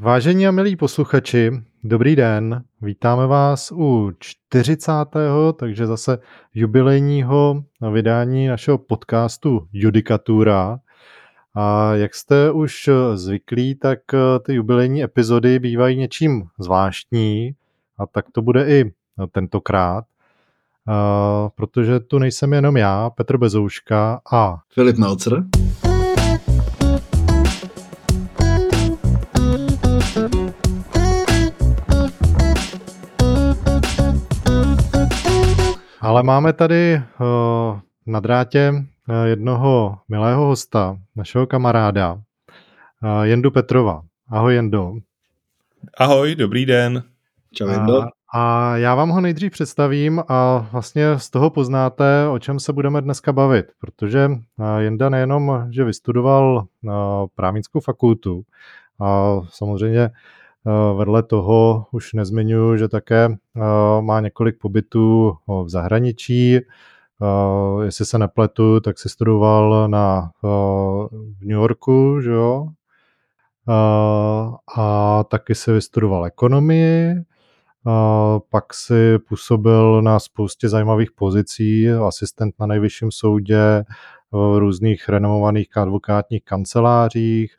Vážení a milí posluchači, dobrý den. Vítáme vás u 40. takže zase jubilejního vydání našeho podcastu Judikatura. A jak jste už zvyklí, tak ty jubilejní epizody bývají něčím zvláštní a tak to bude i tentokrát. protože tu nejsem jenom já, Petr Bezouška a Filip Melcer. Ale máme tady uh, na drátě uh, jednoho milého hosta, našeho kamaráda, uh, Jendu Petrova. Ahoj Jendo. Ahoj, dobrý den. Čau Jendo. A, a já vám ho nejdřív představím a vlastně z toho poznáte, o čem se budeme dneska bavit, protože Jenda nejenom, že vystudoval právnickou fakultu, a samozřejmě Eh, vedle toho už nezmiňuji, že také eh, má několik pobytů eh, v zahraničí. Jestli se nepletu, tak si studoval na, v New Yorku, že jo? A taky si vystudoval ekonomii, pak si působil na spoustě zajímavých pozicí, asistent na nejvyšším soudě, v různých renomovaných advokátních kancelářích,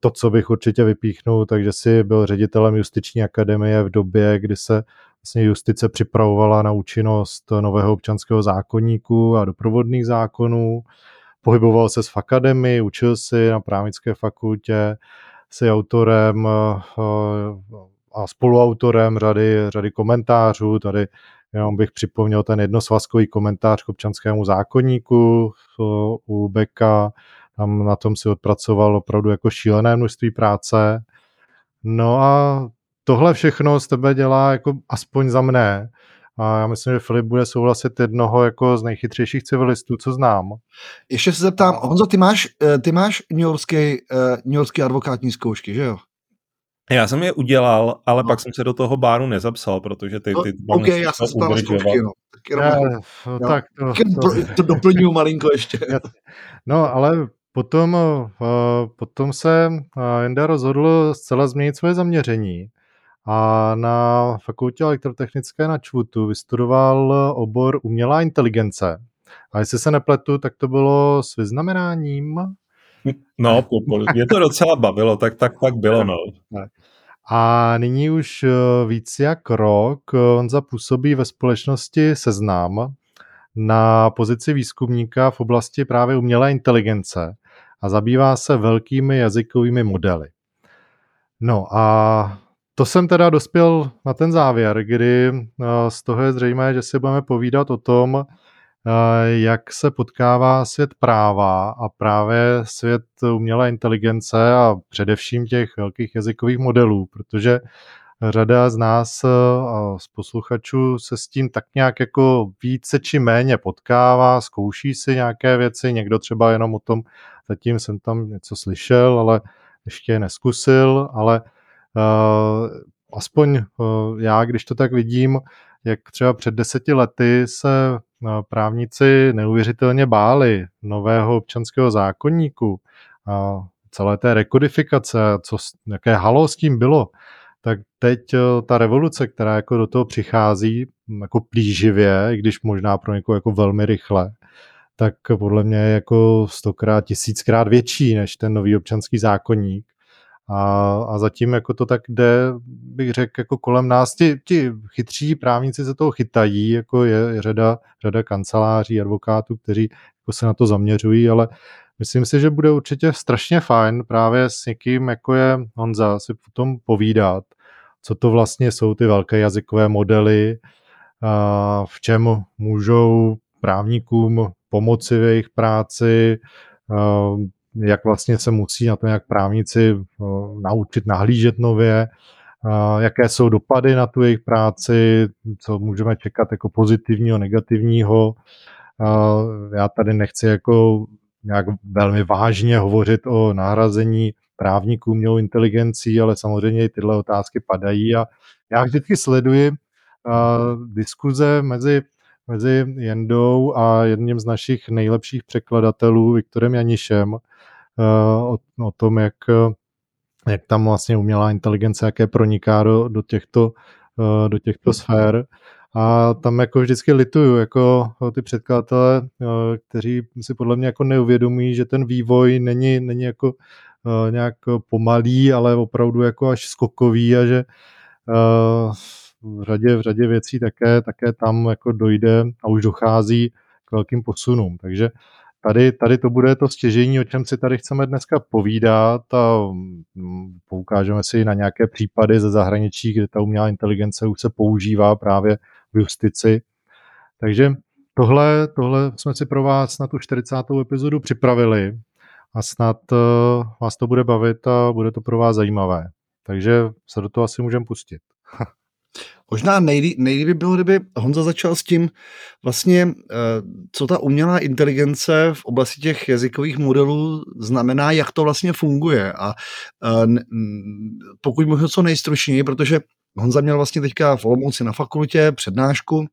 to, co bych určitě vypíchnul, takže si byl ředitelem justiční akademie v době, kdy se vlastně justice připravovala na účinnost nového občanského zákonníku a doprovodných zákonů. Pohyboval se v akademii, učil si na právnické fakultě, si autorem eh, a spoluautorem řady, řady komentářů. Tady jenom bych připomněl ten jednosvazkový komentář k občanskému zákonníku eh, u Beka, tam na tom si odpracoval opravdu jako šílené množství práce. No a tohle všechno z tebe dělá jako aspoň za mne. A já myslím, že Filip bude souhlasit jednoho jako z nejchytřejších civilistů, co znám. Ještě se zeptám, Honzo, ty máš, eh, ty máš New Yorkský, uh, New Yorkský advokátní zkoušky, že jo? Já jsem je udělal, ale no. pak jsem se do toho báru nezapsal, protože ty... ty no, OK, já jsem se zkoušky, no. Tak, jenom, ne, no, tak to, to, to, to doplňuji malinko ještě. No, ale Potom, eh, potom se eh, Jenda rozhodl zcela změnit svoje zaměření a na fakultě elektrotechnické na ČVUTu vystudoval obor umělá inteligence. A jestli se nepletu, tak to bylo s vyznamenáním. No, mě to docela bavilo, tak tak, tak bylo, no. A nyní už eh, víc jak rok on zapůsobí ve společnosti Seznam na pozici výzkumníka v oblasti právě umělé inteligence a zabývá se velkými jazykovými modely. No a to jsem teda dospěl na ten závěr, kdy eh, z toho je zřejmé, že si budeme povídat o tom, eh, jak se potkává svět práva a právě svět umělé inteligence a především těch velkých jazykových modelů, protože řada z nás eh, a z posluchačů se s tím tak nějak jako více či méně potkává, zkouší si nějaké věci, někdo třeba jenom o tom zatím jsem tam něco slyšel, ale ještě neskusil, ale uh, aspoň uh, já, když to tak vidím, jak třeba před deseti lety se právníci neuvěřitelně báli nového občanského zákonníku a celé té rekodifikace, co, jaké halo s tím bylo, tak teď ta revoluce, která jako do toho přichází jako plíživě, i když možná pro někoho jako velmi rychle, tak podle mě je jako stokrát, tisíckrát větší než ten nový občanský zákonník. A, a zatím jako to tak jde, bych řekl, jako kolem nás ti, ti chytří právníci se toho chytají, jako je řada, řada kanceláří, advokátů, kteří jako se na to zaměřují, ale myslím si, že bude určitě strašně fajn právě s někým, jako je Honza, si potom povídat, co to vlastně jsou ty velké jazykové modely, v čem můžou právníkům pomoci v jejich práci, jak vlastně se musí na to jak právníci naučit nahlížet nově, jaké jsou dopady na tu jejich práci, co můžeme čekat jako pozitivního, negativního. Já tady nechci jako nějak velmi vážně hovořit o nahrazení právníků umělou inteligencí, ale samozřejmě i tyhle otázky padají a já vždycky sleduji diskuze mezi mezi Jendou a jedním z našich nejlepších překladatelů, Viktorem Janišem, eh, o, o tom, jak jak tam vlastně umělá inteligence, jaké proniká do, do, těchto, uh, do těchto sfér. A tam jako vždycky lituju, jako ty předkladatelé, uh, kteří si podle mě jako neuvědomí, že ten vývoj není, není jako uh, nějak pomalý, ale opravdu jako až skokový a že v řadě, v řadě věcí také, také tam jako dojde a už dochází k velkým posunům. Takže tady, tady to bude to stěžení, o čem si tady chceme dneska povídat a mm, poukážeme si na nějaké případy ze zahraničí, kde ta umělá inteligence už se používá právě v justici. Takže tohle, tohle jsme si pro vás na tu 40. epizodu připravili a snad uh, vás to bude bavit a bude to pro vás zajímavé. Takže se do toho asi můžeme pustit. Možná nejlíp, nejlíp by bylo, kdyby Honza začal s tím vlastně, eh, co ta umělá inteligence v oblasti těch jazykových modelů znamená, jak to vlastně funguje. A eh, pokud možno co nejstručněji, protože Honza měl vlastně teďka v Olomouci na fakultě přednášku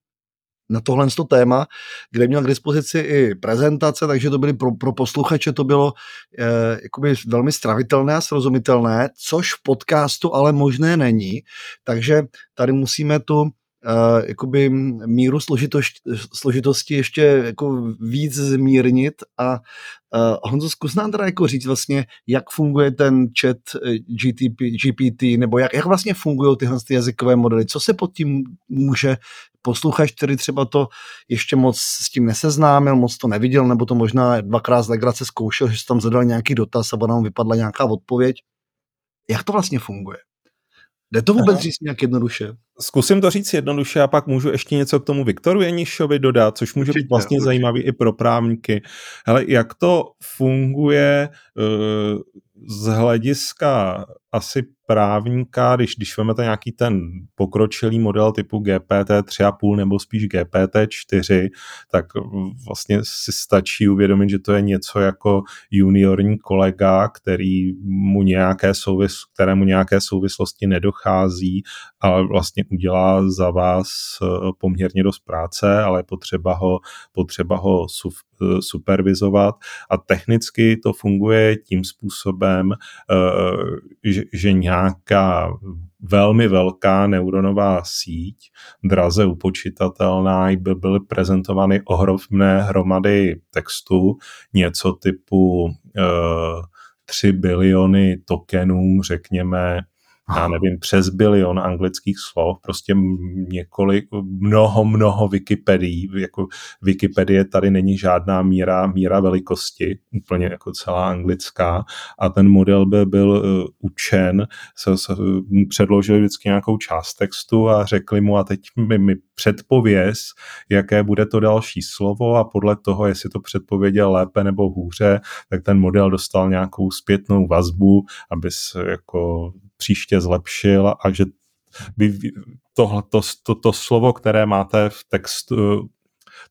na tohle téma, kde měl k dispozici i prezentace, takže to byly pro, pro posluchače to bylo eh, jakoby velmi stravitelné a srozumitelné, což v podcastu ale možné není, takže tady musíme tu Uh, jakoby míru složitosti, složitosti ještě jako víc zmírnit a uh, Honzo, zkus nám teda jako říct vlastně, jak funguje ten chat eh, GTP, GPT, nebo jak, jak vlastně fungují tyhle ty jazykové modely, co se pod tím může posluchač, který třeba to ještě moc s tím neseznámil, moc to neviděl, nebo to možná dvakrát z legrace zkoušel, že tam zadal nějaký dotaz a mu vypadla nějaká odpověď. Jak to vlastně funguje? Jde to vůbec říct nějak jednoduše? Zkusím to říct jednoduše a pak můžu ještě něco k tomu Viktoru Jenišovi dodat, což může určitě, být vlastně určitě. zajímavý i pro právníky. Hele, jak to funguje uh, z hlediska asi právníka, když, když vezmete nějaký ten pokročilý model typu GPT 3,5 nebo spíš GPT 4, tak vlastně si stačí uvědomit, že to je něco jako juniorní kolega, který mu nějaké souvis, kterému nějaké souvislosti nedochází, ale vlastně udělá za vás eh, poměrně dost práce, ale je potřeba ho, potřeba ho eh, supervizovat. A technicky to funguje tím způsobem, eh, že, že nějaká velmi velká neuronová síť, draze upočítatelná, by byly prezentovány ohromné hromady textu, něco typu 3 biliony tokenů, řekněme, já nevím, přes bilion anglických slov, prostě několik, mnoho, mnoho Wikipedii, jako Wikipedie tady není žádná míra, míra velikosti, úplně jako celá anglická a ten model by byl uh, učen, se, se, předložili vždycky nějakou část textu a řekli mu a teď mi, mi předpověz, jaké bude to další slovo a podle toho, jestli to předpověděl lépe nebo hůře, tak ten model dostal nějakou zpětnou vazbu, aby se jako příště zlepšil a že vy tohle, to, to, to slovo, které máte v textu,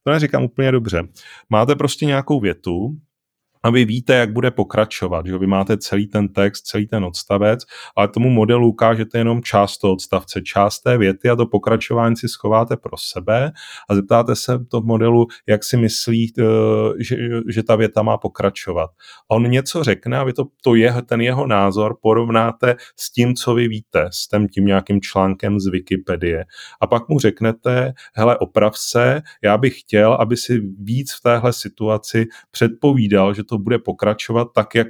to neříkám úplně dobře, máte prostě nějakou větu, a vy víte, jak bude pokračovat, že vy máte celý ten text, celý ten odstavec, ale tomu modelu ukážete jenom část toho odstavce, část té věty a to pokračování si schováte pro sebe a zeptáte se to modelu, jak si myslí, eh, že, že ta věta má pokračovat. On něco řekne a vy to, to je, ten jeho názor porovnáte s tím, co vy víte, s tím, tím nějakým článkem z Wikipedie. A pak mu řeknete, hele, oprav se, já bych chtěl, aby si víc v téhle situaci předpovídal, že to to bude pokračovat tak, jak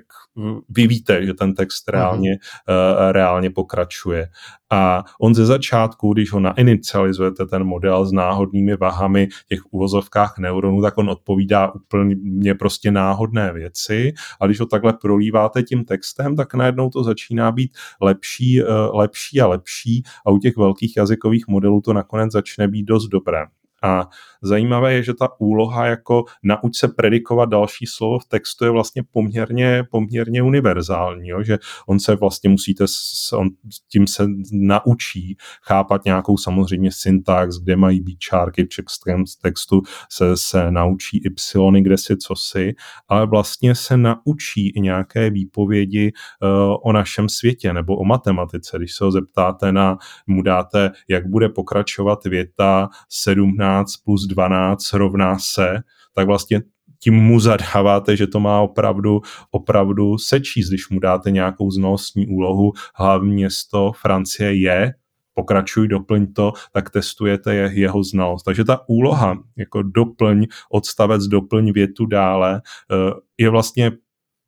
vy víte, že ten text reálně, uh, reálně pokračuje. A on ze začátku, když ho nainicializujete ten model s náhodnými vahami těch uvozovkách neuronů, tak on odpovídá úplně prostě náhodné věci. A když ho takhle prolíváte tím textem, tak najednou to začíná být lepší, uh, lepší a lepší a u těch velkých jazykových modelů to nakonec začne být dost dobré. A zajímavé je, že ta úloha jako nauč se predikovat další slovo v textu je vlastně poměrně, poměrně univerzální, jo? že on se vlastně musíte, on tím se naučí chápat nějakou samozřejmě syntax, kde mají být čárky v českém textu, se, se naučí y, kde si co si, ale vlastně se naučí i nějaké výpovědi uh, o našem světě nebo o matematice. Když se ho zeptáte na, mu dáte, jak bude pokračovat věta 17 plus 12 rovná se, tak vlastně tím mu zadáváte, že to má opravdu, opravdu sečíst, když mu dáte nějakou znalostní úlohu, hlavní město Francie je, pokračuj, doplň to, tak testujete je, jeho znalost. Takže ta úloha, jako doplň odstavec, doplň větu dále, eh, je vlastně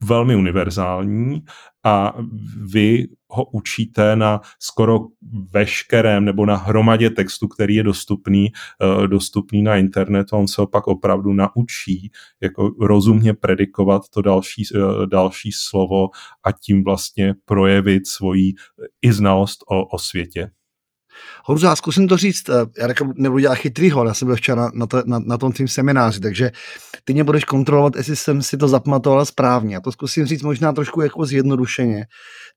velmi univerzální a vy ho učíte na skoro veškerém nebo na hromadě textu, který je dostupný, uh, dostupný na internetu. On se opak opravdu naučí jako rozumně predikovat to další, uh, další slovo a tím vlastně projevit svoji i znalost o, o světě. Honzo, zkusím to říct, eh, já nebudu dělat chytrýho, já jsem byl včera na, na, na, na tom tým semináři, takže ty mě budeš kontrolovat, jestli jsem si to zapamatoval správně. Já to zkusím říct možná trošku jako zjednodušeně.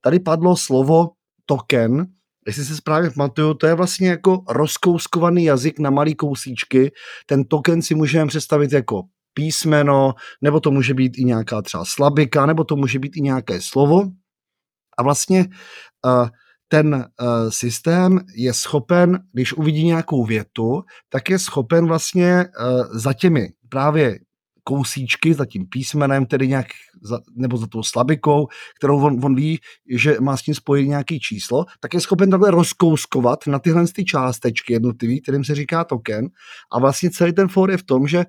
Tady padlo slovo token, jestli se správně pamatuju, to je vlastně jako rozkouskovaný jazyk na malý kousíčky. Ten token si můžeme představit jako písmeno, nebo to může být i nějaká třeba slabika, nebo to může být i nějaké slovo. A vlastně uh, ten uh, systém je schopen, když uvidí nějakou větu, tak je schopen vlastně uh, za těmi právě kousíčky, za tím písmenem, tedy nějak, za, nebo za tou slabikou, kterou on, on ví, že má s tím spojit nějaký číslo, tak je schopen takhle rozkouskovat na tyhle ty částečky jednotlivý, kterým se říká token. A vlastně celý ten for je v tom, že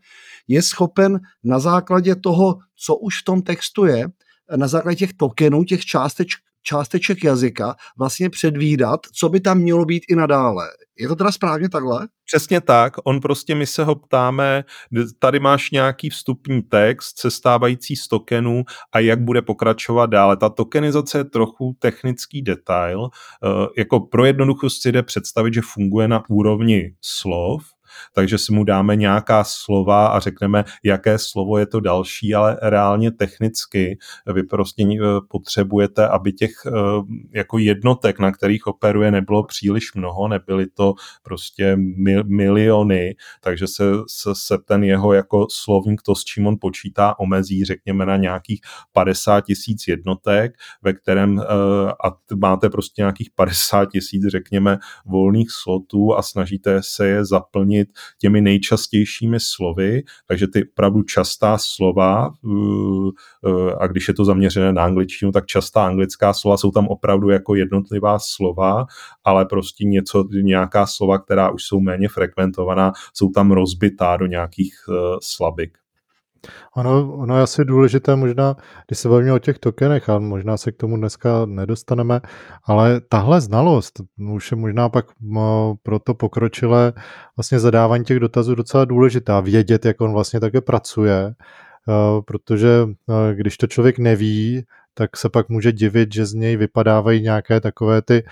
je schopen na základě toho, co už v tom textu je, na základě těch tokenů, těch částeček, částeček jazyka vlastně předvídat, co by tam mělo být i nadále. Je to teda správně takhle? Přesně tak. On prostě, my se ho ptáme, tady máš nějaký vstupní text sestávající z tokenů a jak bude pokračovat dále. Ta tokenizace je trochu technický detail. Eh, jako pro jednoduchost si jde představit, že funguje na úrovni slov, takže si mu dáme nějaká slova a řekneme, jaké slovo je to další, ale reálně technicky vy prostě eh, potřebujete, aby těch eh, jako jednotek, na kterých operuje, nebylo příliš mnoho, nebyly to prostě miliony, takže se, se, se ten jeho jako slovník, to s čím on počítá, omezí, řekněme, na nějakých 50 tisíc jednotek, ve kterém eh, a máte prostě nějakých 50 tisíc, řekněme, volných slotů a snažíte se je zaplnit těmi nejčastějšími slovy, takže ty opravdu častá slova, uh, uh, a když je to zaměřené na angličtinu, tak častá anglická slova jsou tam opravdu jako jednotlivá slova, ale prostě něco, nějaká slova, která už jsou méně frekventovaná, jsou tam rozbitá do nějakých uh, slabik. Ono, ono je asi důležité možná, když se bavíme o těch tokenech, a možná se k tomu dneska nedostaneme, ale tahle znalost už je možná pak pro to pokročilé vlastně zadávání těch dotazů docela důležitá. Vědět, jak on vlastně také pracuje, eh, protože eh, když to člověk neví, tak se pak může divit, že z něj vypadávají nějaké takové ty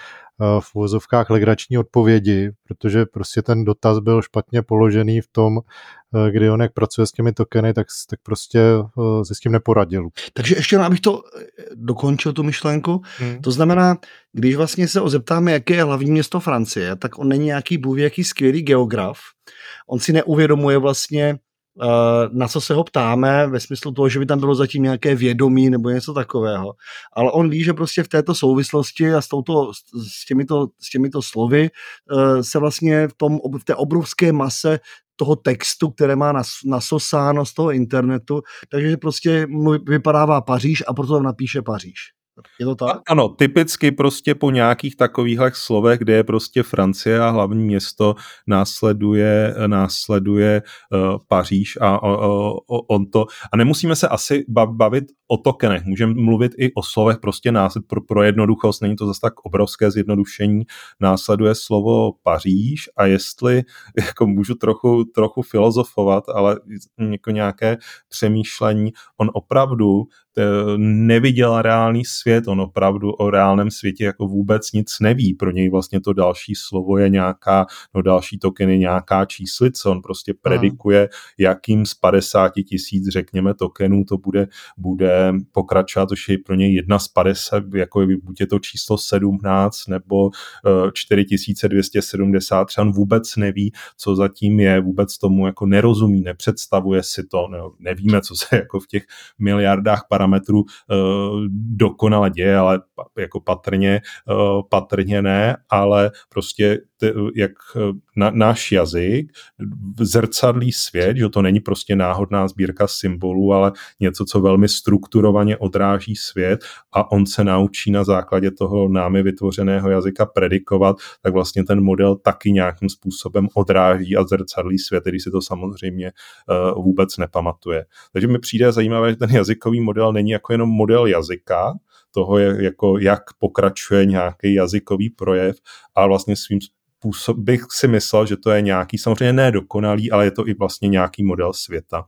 v uvozovkách legrační odpovědi, protože prostě ten dotaz byl špatně položený v tom, eh, kdy on jak pracuje s těmi tokeny, tak, tak prostě eh, se s tím neporadil. Takže ještě abych to dokončil, tu myšlenku, hmm. to znamená, když vlastně se ozeptáme, jaké je hlavní město Francie, tak on není nějaký bůh, jaký skvělý geograf, on si neuvědomuje vlastně, Eh, na co se ho ptáme, ve smyslu toho, že by tam bylo zatím nějaké vědomí nebo něco takového. Ale on ví, že prostě v této souvislosti a s, touto, s, těmito, s těmito slovy eh, se vlastně v, tom, v té obrovské mase toho textu, které má nas, nasosáno z toho internetu, takže prostě mu vypadává Paříž a proto tam napíše Paříž. Je to tak? Ano, typicky prostě po nějakých takovýchhle slovech, kde je prostě Francie a hlavní město, následuje, následuje uh, Paříž a uh, uh, on to. A nemusíme se asi bavit o tokenech, můžeme mluvit i o slovech prostě násled pro, pro jednoduchost, není to zase tak obrovské zjednodušení, následuje slovo Paříž a jestli, jako můžu trochu, trochu filozofovat, ale jako nějaké přemýšlení, on opravdu neviděl reálný svět, on opravdu o reálném světě jako vůbec nic neví, pro něj vlastně to další slovo je nějaká, no další token je nějaká číslice, on prostě predikuje, jakým z 50 tisíc, řekněme, tokenů to bude, bude pokračovat, což je pro něj jedna z 50, jako je, buď je to číslo 17 nebo 4270, třeba on vůbec neví, co zatím je, vůbec tomu jako nerozumí, nepředstavuje si to, ne, nevíme, co se jako v těch miliardách parametrů uh, dokonale děje, ale jako patrně, uh, patrně ne, ale prostě jak na, náš jazyk zrcadlí svět, že to není prostě náhodná sbírka symbolů, ale něco, co velmi strukturovaně odráží svět a on se naučí na základě toho námi vytvořeného jazyka predikovat, tak vlastně ten model taky nějakým způsobem odráží a zrcadlí svět, který si to samozřejmě uh, vůbec nepamatuje. Takže mi přijde zajímavé, že ten jazykový model není jako jenom model jazyka, toho, je, jako jak pokračuje nějaký jazykový projev, a vlastně svým způsob bych si myslel, že to je nějaký, samozřejmě nedokonalý, ale je to i vlastně nějaký model světa.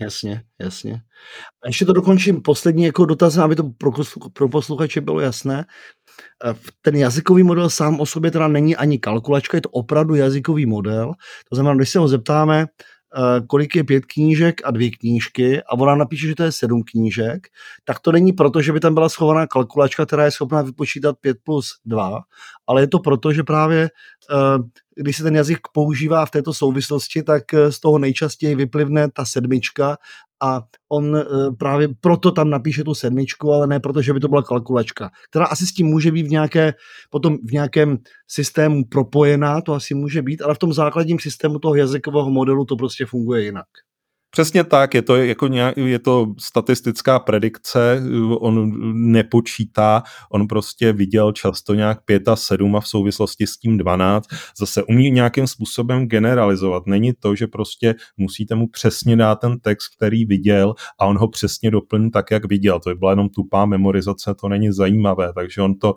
Jasně, jasně. A ještě to dokončím poslední jako dotaz, aby to pro, pro posluchače bylo jasné. Eh, ten jazykový model sám o sobě teda není ani kalkulačka, je to opravdu jazykový model. To znamená, když se ho zeptáme, kolik je pět knížek a dvě knížky? A ona napíše, že to je sedm knížek, tak to není proto, že by tam byla schovaná kalkulačka, která je schopná vypočítat 5 plus 2, ale je to proto, že právě eh, když se ten jazyk používá v této souvislosti, tak eh, z toho nejčastěji vyplivne ta sedmička a on právě proto tam napíše tu sedmičku, ale ne proto, že by to byla kalkulačka, která asi s tím může být v, nějaké, potom v nějakém systému propojená, to asi může být, ale v tom základním systému toho jazykového modelu to prostě funguje jinak. Přesně tak, je to, jako nějak, je to statistická predikce, on nepočítá, on prostě viděl často nějak 5 a 7 a v souvislosti s tím 12, zase umí nějakým způsobem generalizovat. Není to, že prostě musíte mu přesně dát ten text, který viděl a on ho přesně doplní tak, jak viděl. To by byla jenom tupá memorizace, to není zajímavé, takže on to,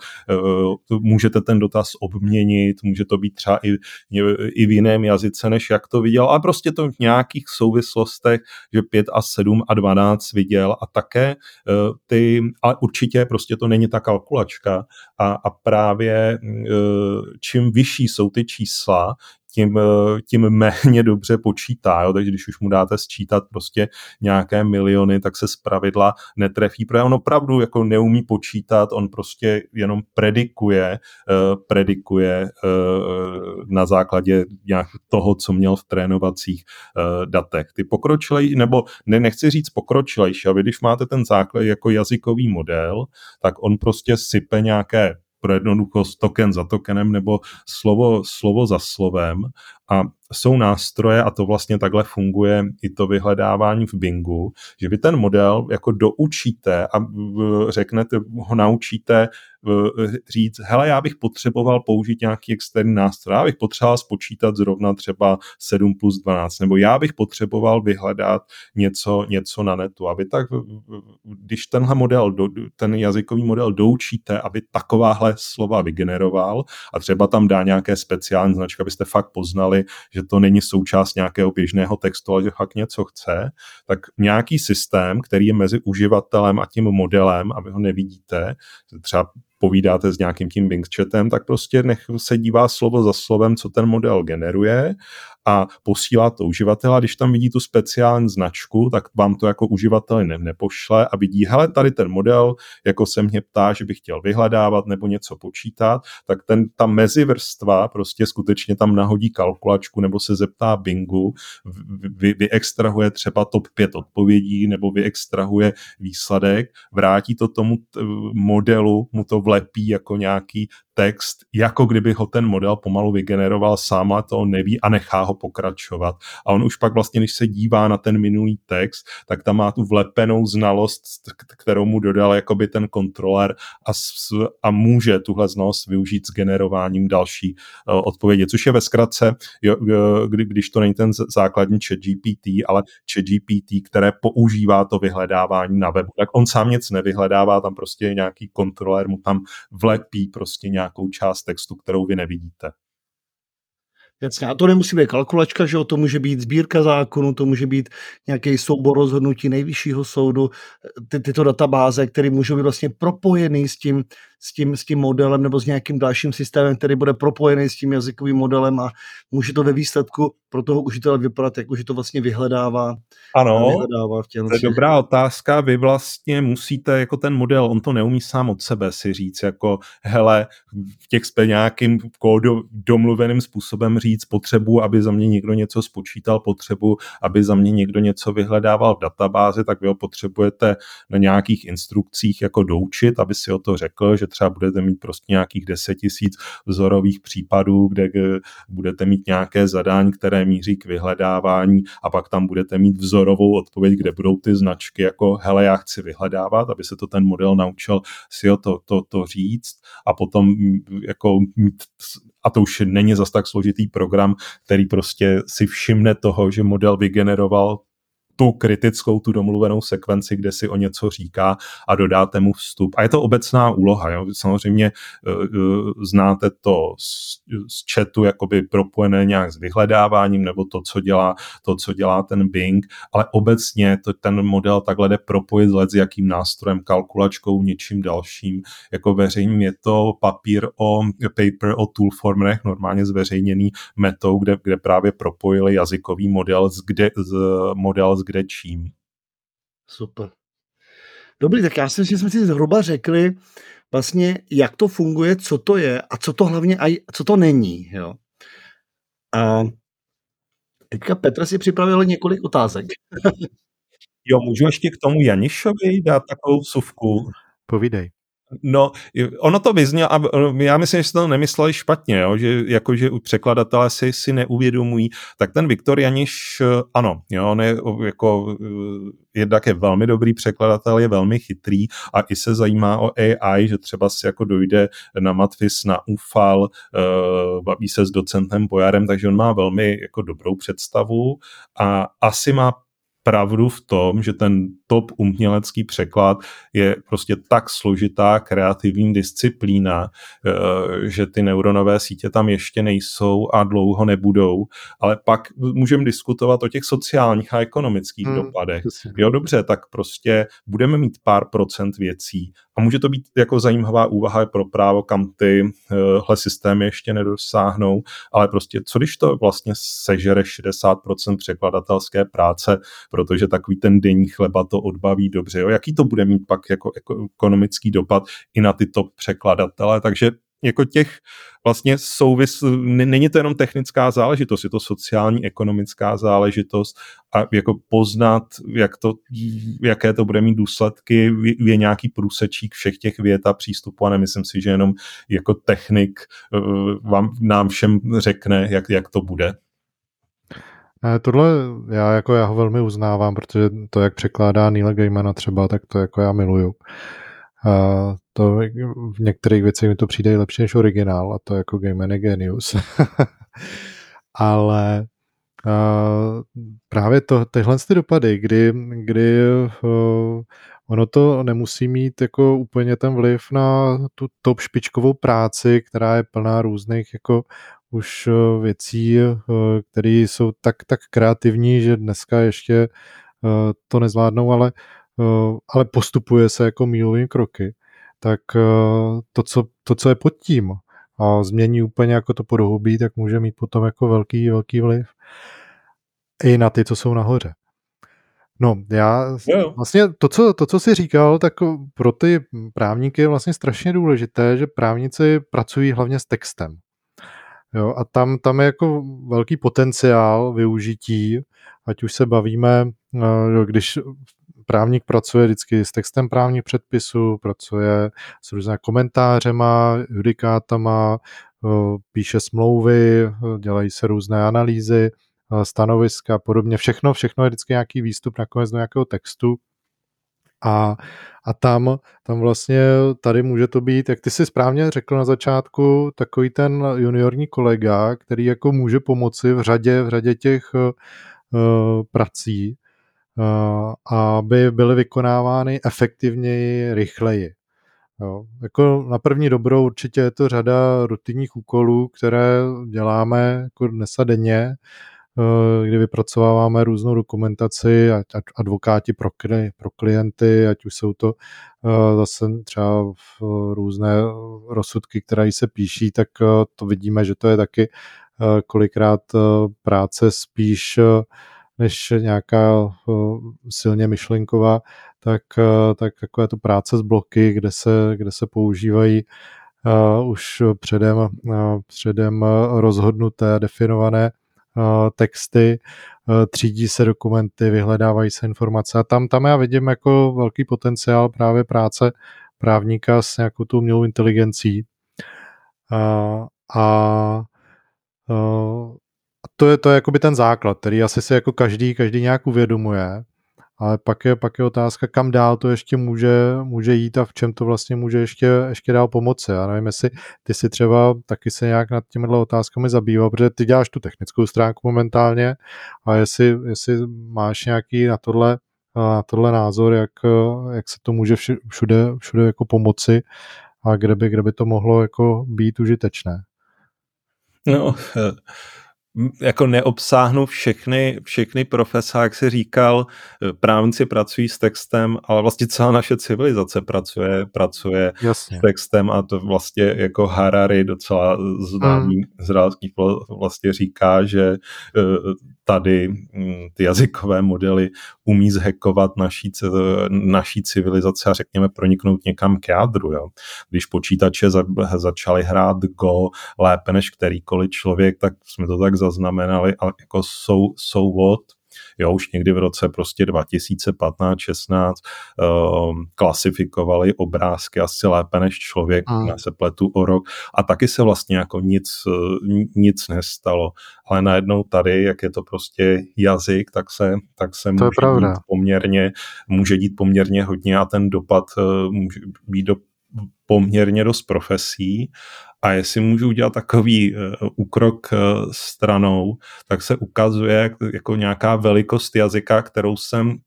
uh, můžete ten dotaz obměnit, může to být třeba i, i v jiném jazyce, než jak to viděl, ale prostě to v nějakých souvislostech letech, že 5 a 7 a 12 viděl a také eh, ty, ale určitě prostě to není ta kalkulačka a, a právě eh, čím vyšší jsou ty čísla, tím, eh, tím méně dobře počítá. Jo? Takže když už mu dáte sčítat prostě nějaké miliony, tak se zpravidla netrefí, protože on opravdu jako neumí počítat, on prostě jenom predikuje, uh, predikuje uh, na základě nějak toho, co měl v trénovacích datech. Ty pokročilej, nebo ne, nechci říct pokročilejší, ale když máte ten základ jako jazykový model, tak on prostě sype nějaké pro jednoduchost token za tokenem nebo slovo, slovo za slovem. A jsou nástroje, a to vlastně takhle funguje i to vyhledávání v Bingu, že vy ten model jako doučíte a řeknete, ho naučíte říct, hele, já bych potřeboval použít nějaký externí nástroj, já bych potřeboval spočítat zrovna třeba 7 plus 12, nebo já bych potřeboval vyhledat něco, něco na netu. A vy tak, když tenhle model, ten jazykový model doučíte, aby takováhle slova vygeneroval a třeba tam dá nějaké speciální značky, abyste fakt poznali, že to není součást nějakého běžného textu, ale že fakt něco chce, tak nějaký systém, který je mezi uživatelem a tím modelem, a vy ho nevidíte, třeba povídáte s nějakým tím Bing chatem, tak prostě nech se dívá slovo za slovem, co ten model generuje a posílá to uživatele. Když tam vidí tu speciální značku, tak vám to jako uživatel ne, nepošle a vidí, hele, tady ten model, jako se mě ptá, že bych chtěl vyhledávat nebo něco počítat, tak ten, ta mezivrstva prostě skutečně tam nahodí kalkulačku nebo se zeptá Bingu, vy, vyextrahuje třeba top 5 odpovědí nebo vyextrahuje výsledek, vrátí to tomu t- modelu, mu to vlepí jako nějaký text, jako kdyby ho ten model pomalu vygeneroval sám, to on neví a nechá pokračovat. A on už pak vlastně, když se dívá na ten minulý text, tak tam má tu vlepenou znalost, kterou mu dodal jakoby ten kontroler a, a může tuhle znalost využít s generováním další uh, odpovědi, což je ve zkratce, jo, kdy, když to není ten základní chat GPT, ale chat GPT, které používá to vyhledávání na webu, tak on sám nic nevyhledává, tam prostě nějaký kontroler mu tam vlepí prostě nějak nějakou část textu, kterou vy nevidíte. Jasně, a to nemusí být kalkulačka, že jo? to může být sbírka zákonů, to může být nějaký soubor rozhodnutí nejvyššího soudu, ty, tyto databáze, které můžou být vlastně propojený s tím, s tím, s tím modelem nebo s nějakým dalším systémem, který bude propojený s tím jazykovým modelem a může to ve výsledku pro toho užitele vypadat, jako že to vlastně vyhledává. Ano, vyhledává v těm to je dobrá otázka. Vy vlastně musíte, jako ten model, on to neumí sám od sebe si říct, jako hele, v těch nějakým kódu domluveným způsobem říct potřebu, aby za mě někdo něco spočítal, potřebu, aby za mě někdo něco vyhledával v databázi, tak vy ho potřebujete na nějakých instrukcích jako doučit, aby si o to řekl, že třeba budete mít prostě nějakých 10 tisíc vzorových případů, kde budete mít nějaké zadání, které míří k vyhledávání a pak tam budete mít vzorovou odpověď, kde budou ty značky jako hele, já chci vyhledávat, aby se to ten model naučil si to, to, to říct a potom jako mít a to už není zas tak složitý program, který prostě si všimne toho, že model vygeneroval tu kritickou, tu domluvenou sekvenci, kde si o něco říká a dodáte mu vstup. A je to obecná úloha. Jo? Samozřejmě uh, znáte to z, z chatu jakoby propojené nějak s vyhledáváním nebo to, co dělá, to, co dělá ten Bing, ale obecně to, ten model takhle jde propojit s jakým nástrojem, kalkulačkou, něčím dalším. Jako veřejním je to papír o paper o toolformerech, normálně zveřejněný metou, kde, kde právě propojili jazykový model z, kde, z model z kde čím. Super. Dobrý, tak já si myslím, že jsme si zhruba řekli vlastně, jak to funguje, co to je a co to hlavně a co to není. Jo. A teďka Petr si připravil několik otázek. jo, můžu ještě k tomu Janišovi dát takovou suvku? Povídej. No, ono to vyznělo, a já myslím, že jste to nemysleli špatně, jo, že jakože překladatelé si, si neuvědomují, tak ten Viktor Janiš, ano, jo, on je jako jednak je velmi dobrý překladatel, je velmi chytrý a i se zajímá o AI, že třeba si jako dojde na Matfis, na UFAL, baví se s docentem Bojarem, takže on má velmi jako dobrou představu a asi má pravdu v tom, že ten top umělecký překlad je prostě tak složitá kreativní disciplína, eh, že ty neuronové sítě tam ještě nejsou a dlouho nebudou, ale pak můžeme diskutovat o těch sociálních a ekonomických hmm, dopadech. Jo, dobře, tak prostě budeme mít pár procent věcí. A může to být jako zajímavá úvaha pro právo, kam tyhle systémy ještě nedosáhnou, ale prostě co když to vlastně sežere 60% překladatelské práce, protože takový ten denní chleba to odbaví dobře. Jo? Jaký to bude mít pak jako ekonomický dopad i na tyto překladatele, takže jako těch vlastně souvis, není to jenom technická záležitost, je to sociální, ekonomická záležitost a jako poznat, jak to, jaké to bude mít důsledky, je nějaký průsečík všech těch vět a přístupů a nemyslím si, že jenom jako technik eh, vám, nám všem řekne, jak, jak to bude. Tohle já jako já ho velmi uznávám, protože to, jak překládá Neil Gaimana třeba, tak to jako já miluju. A to v některých věcech mi to přijde lepší než originál a to jako Gaiman je genius. Ale a právě to, tyhle ty dopady, kdy, kdy uh, ono to nemusí mít jako úplně ten vliv na tu top špičkovou práci, která je plná různých jako už eh, věcí, eh, které jsou tak, tak kreativní, že dneska ještě eh, to nezvládnou, ale, ale postupuje se jako mílovými kroky, tak to co, to, co je pod tím a změní úplně jako to podhoubí, tak může mít potom jako velký, velký vliv i na ty, co jsou nahoře. No, já vlastně to co, to, co jsi říkal, tak pro ty právníky je vlastně strašně důležité, že právníci pracují hlavně s textem. Jo, a tam, tam je jako velký potenciál využití, ať už se bavíme, eh, když právník pracuje vždycky s textem právních předpisů, pracuje s různými komentářema, judikátama, eh, píše smlouvy, eh, dělají se různé analýzy, stanoviska a podobně. Všechno, všechno je vždycky nějaký výstup nakonec do nějakého textu a, a tam, tam vlastně tady může to být, jak ty si správně řekl na začátku, takový ten juniorní kolega, který jako může pomoci v řadě, v řadě těch uh, prací, uh, aby byly vykonávány efektivněji, rychleji. Jo. Jako na první dobrou určitě je to řada rutinních úkolů, které děláme jako dnes a denně, Eh, kdy vypracováváme různou dokumentaci, ať advokáti pro, pro klienty, ať už jsou to eh, zase třeba v různé rozsudky, které se píší, tak eh, to vidíme, že to je taky kolikrát práce spíš než nějaká silně myšlenková, tak, tak takové to práce s bloky, kde se, kde se používají už předem, předem rozhodnuté, definované Eh, texty, třídí se dokumenty, vyhledávají se informace a tam, tam já vidím jako velký potenciál právě práce, právníka s nějakou tou umělou inteligencí. A, a a to je, to je jakoby ten základ, který asi si jako každý, každý nějak uvědomuje, ale pak je, pak je otázka, kam dál to ještě může, může jít a v čem to vlastně může ještě, ještě dál pomoci. Já nevím, jestli ty si třeba taky se nějak nad těmihle otázkami zabýval, protože ty děláš tu technickou stránku momentálně a jestli, jestli máš nějaký na tohle, na tohle názor, jak, jak se to může všude, všude jako pomoci a kde by, kde by to mohlo jako být užitečné. No, jako neobsáhnu všechny, všechny profese, jak si říkal, právníci pracují s textem, ale vlastně celá naše civilizace pracuje, pracuje Jasně. s textem a to vlastně jako Harari docela známý mm. izraelský vlastně říká, že tady mm, ty jazykové modely umí zhekovat naší, naší civilizace a řekněme proniknout někam k jádru. Jo. Když počítače za, začaly hrát Go lépe než kterýkoliv člověk, tak jsme to tak zaznamenali, ale jako jsou, jsou what, jo, už někdy v roce prostě 2015-16 uh, klasifikovali obrázky asi lépe než člověk, mm. já se pletu o rok. A taky se vlastně jako nic, uh, nic nestalo, ale najednou tady, jak je to prostě jazyk, tak se, tak se může, dít poměrně, může dít poměrně hodně a ten dopad uh, může být do poměrně dost profesí a jestli můžu udělat takový uh, úkrok uh, stranou, tak se ukazuje jako nějaká velikost jazyka, kterou jsem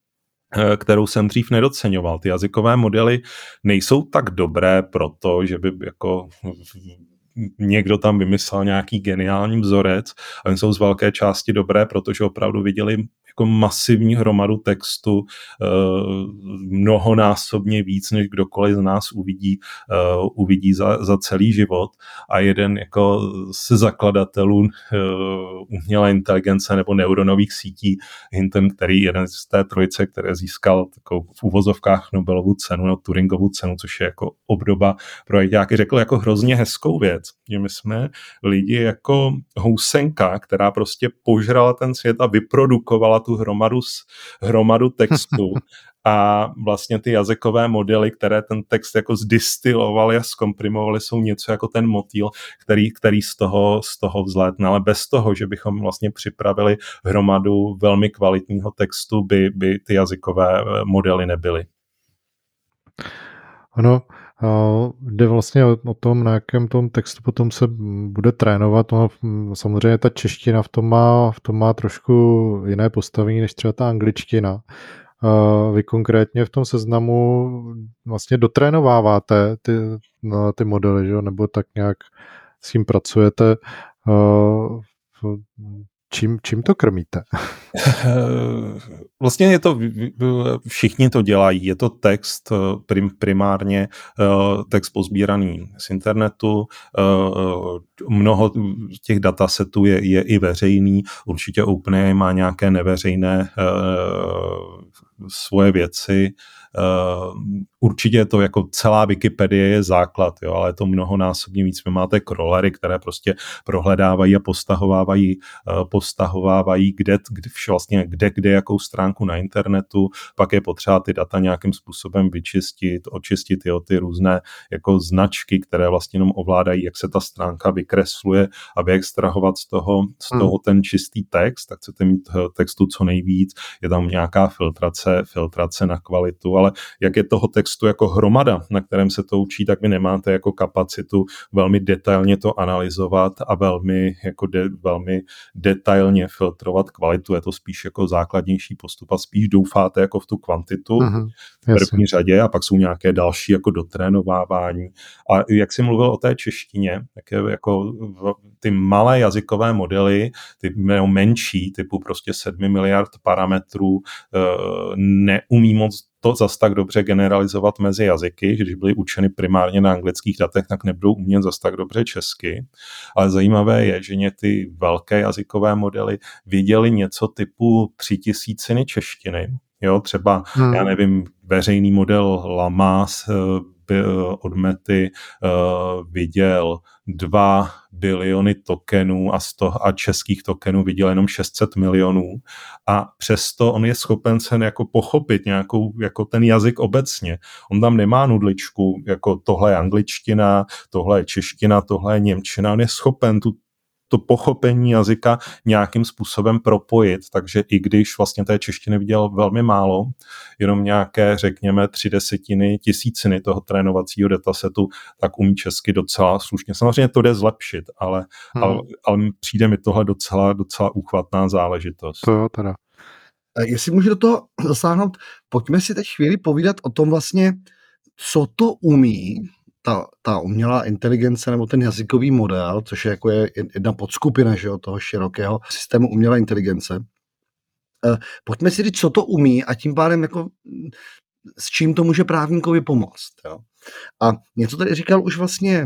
eh, kterou jsem dřív nedoceňoval. Ty jazykové modely nejsou tak dobré proto, že by jako někdo tam vymyslel nějaký geniální vzorec, ale jsou z velké části dobré, protože opravdu viděli jako masivní hromadu textu, eh, mnohonásobně víc, než kdokoliv z nás uvidí, eh, uvidí za, za celý život. A jeden jako se zakladatelů eh, umělé inteligence nebo neuronových sítí, Hinton, který jeden z té trojice, které získal takovou v uvozovkách Nobelovu cenu, no Turingovu cenu, což je jako obdoba pro ajťáky, řekl jako hrozně hezkou věc, že my jsme lidi jako housenka, která prostě požrala ten svět a vyprodukovala tu hromadu, hromadu textu a vlastně ty jazykové modely, které ten text jako zdistilovali a zkomprimovali, jsou něco jako ten motýl, který, který z toho, z toho vzlétne, ale bez toho, že bychom vlastně připravili hromadu velmi kvalitního textu, by, by ty jazykové eh, modely nebyly. Ano, jde vlastně o tom, na jakém tom textu potom se bude trénovat. No, samozřejmě ta čeština v tom, má, v tom má trošku jiné postavení než třeba ta angličtina. Vy konkrétně v tom seznamu vlastně dotrénováváte ty, no, ty modely, že? nebo tak nějak s tím pracujete. Čím, čím to krmíte? Vlastně je to, všichni to dělají, je to text prim, primárně, eh, text pozbíraný z internetu, eh, mnoho těch datasetů je, je i veřejný, určitě OpenAI má nějaké neveřejné eh, svoje věci, určitě to jako celá Wikipedie je základ, jo, ale je to mnohonásobně víc. Vy máte crawlery, které prostě prohledávají a postahovávají, uh, postahovávají kde, kde, vlastně kde, kde jakou stránku na internetu, pak je potřeba ty data nějakým způsobem vyčistit, očistit jo, ty různé jako značky, které vlastně jenom ovládají, jak se ta stránka vykresluje a vyextrahovat z toho, z hmm. toho ten čistý text, tak chcete mít eh, textu co nejvíc, je tam nějaká filtrace, filtrace na kvalitu, ale jak je toho textu jako hromada, na kterém se to učí, tak vy nemáte jako kapacitu velmi detailně to analyzovat a velmi, jako de, velmi detailně filtrovat kvalitu. Je to spíš jako základnější postup a spíš doufáte jako v tu kvantitu uh-huh, v první řadě a pak jsou nějaké další jako dotrénovávání. A jak jsi mluvil o té češtině, tak je jako ty malé jazykové modely, ty menší, typu prostě 7 miliard parametrů, eh, neumí moc to zas tak dobře generalizovat mezi jazyky, když byly učeny primárně na anglických datech, tak nebudou umět zas tak dobře česky. Ale zajímavé je, že ty velké jazykové modely viděli něco typu tři tisíciny češtiny, Jo, třeba, hmm. já nevím, veřejný model Lamas eh, od Mety viděl 2 biliony tokenů a, z toho, a českých tokenů viděl jenom 600 milionů a přesto on je schopen se jako pochopit nějakou, jako ten jazyk obecně. On tam nemá nudličku, jako tohle je angličtina, tohle je čeština, tohle je němčina, on je schopen tu to pochopení jazyka nějakým způsobem propojit, takže i když vlastně té češtiny viděl velmi málo, jenom nějaké, řekněme, tři desetiny, tisíciny toho trénovacího datasetu, tak umí česky docela slušně. Samozřejmě to jde zlepšit, ale, hmm. ale, ale přijde mi tohle docela, docela úchvatná záležitost. To jo, teda. Jestli můžu do toho zasáhnout, pojďme si teď chvíli povídat o tom vlastně, co to umí ta, ta umělá inteligence nebo ten jazykový model, což je jako je jedna podskupina že jo, toho širokého systému umělé inteligence. Eh, pojďme si říct, co to umí a tím pádem jako s čím to může právníkovi pomoct. Jo. A něco tady říkal už vlastně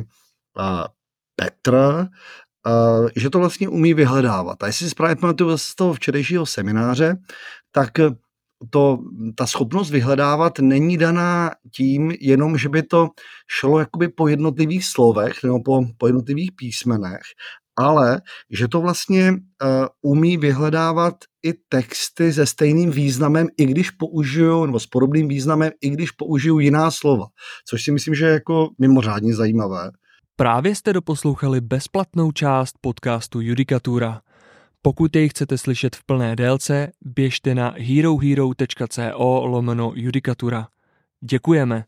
uh, Petr, uh, že to vlastně umí vyhledávat. A jestli si správně pamatuju z toho včerejšího semináře, tak to, ta schopnost vyhledávat není daná tím jenom, že by to šlo jakoby po jednotlivých slovech nebo po, po jednotlivých písmenech, ale že to vlastně uh, umí vyhledávat i texty se stejným významem, i když použiju, nebo s podobným významem, i když použiju jiná slova, což si myslím, že je jako mimořádně zajímavé. Právě jste doposlouchali bezplatnou část podcastu Judikatura. Pokud jej chcete slyšet v plné délce, běžte na herohero.co lomeno judikatura. Děkujeme.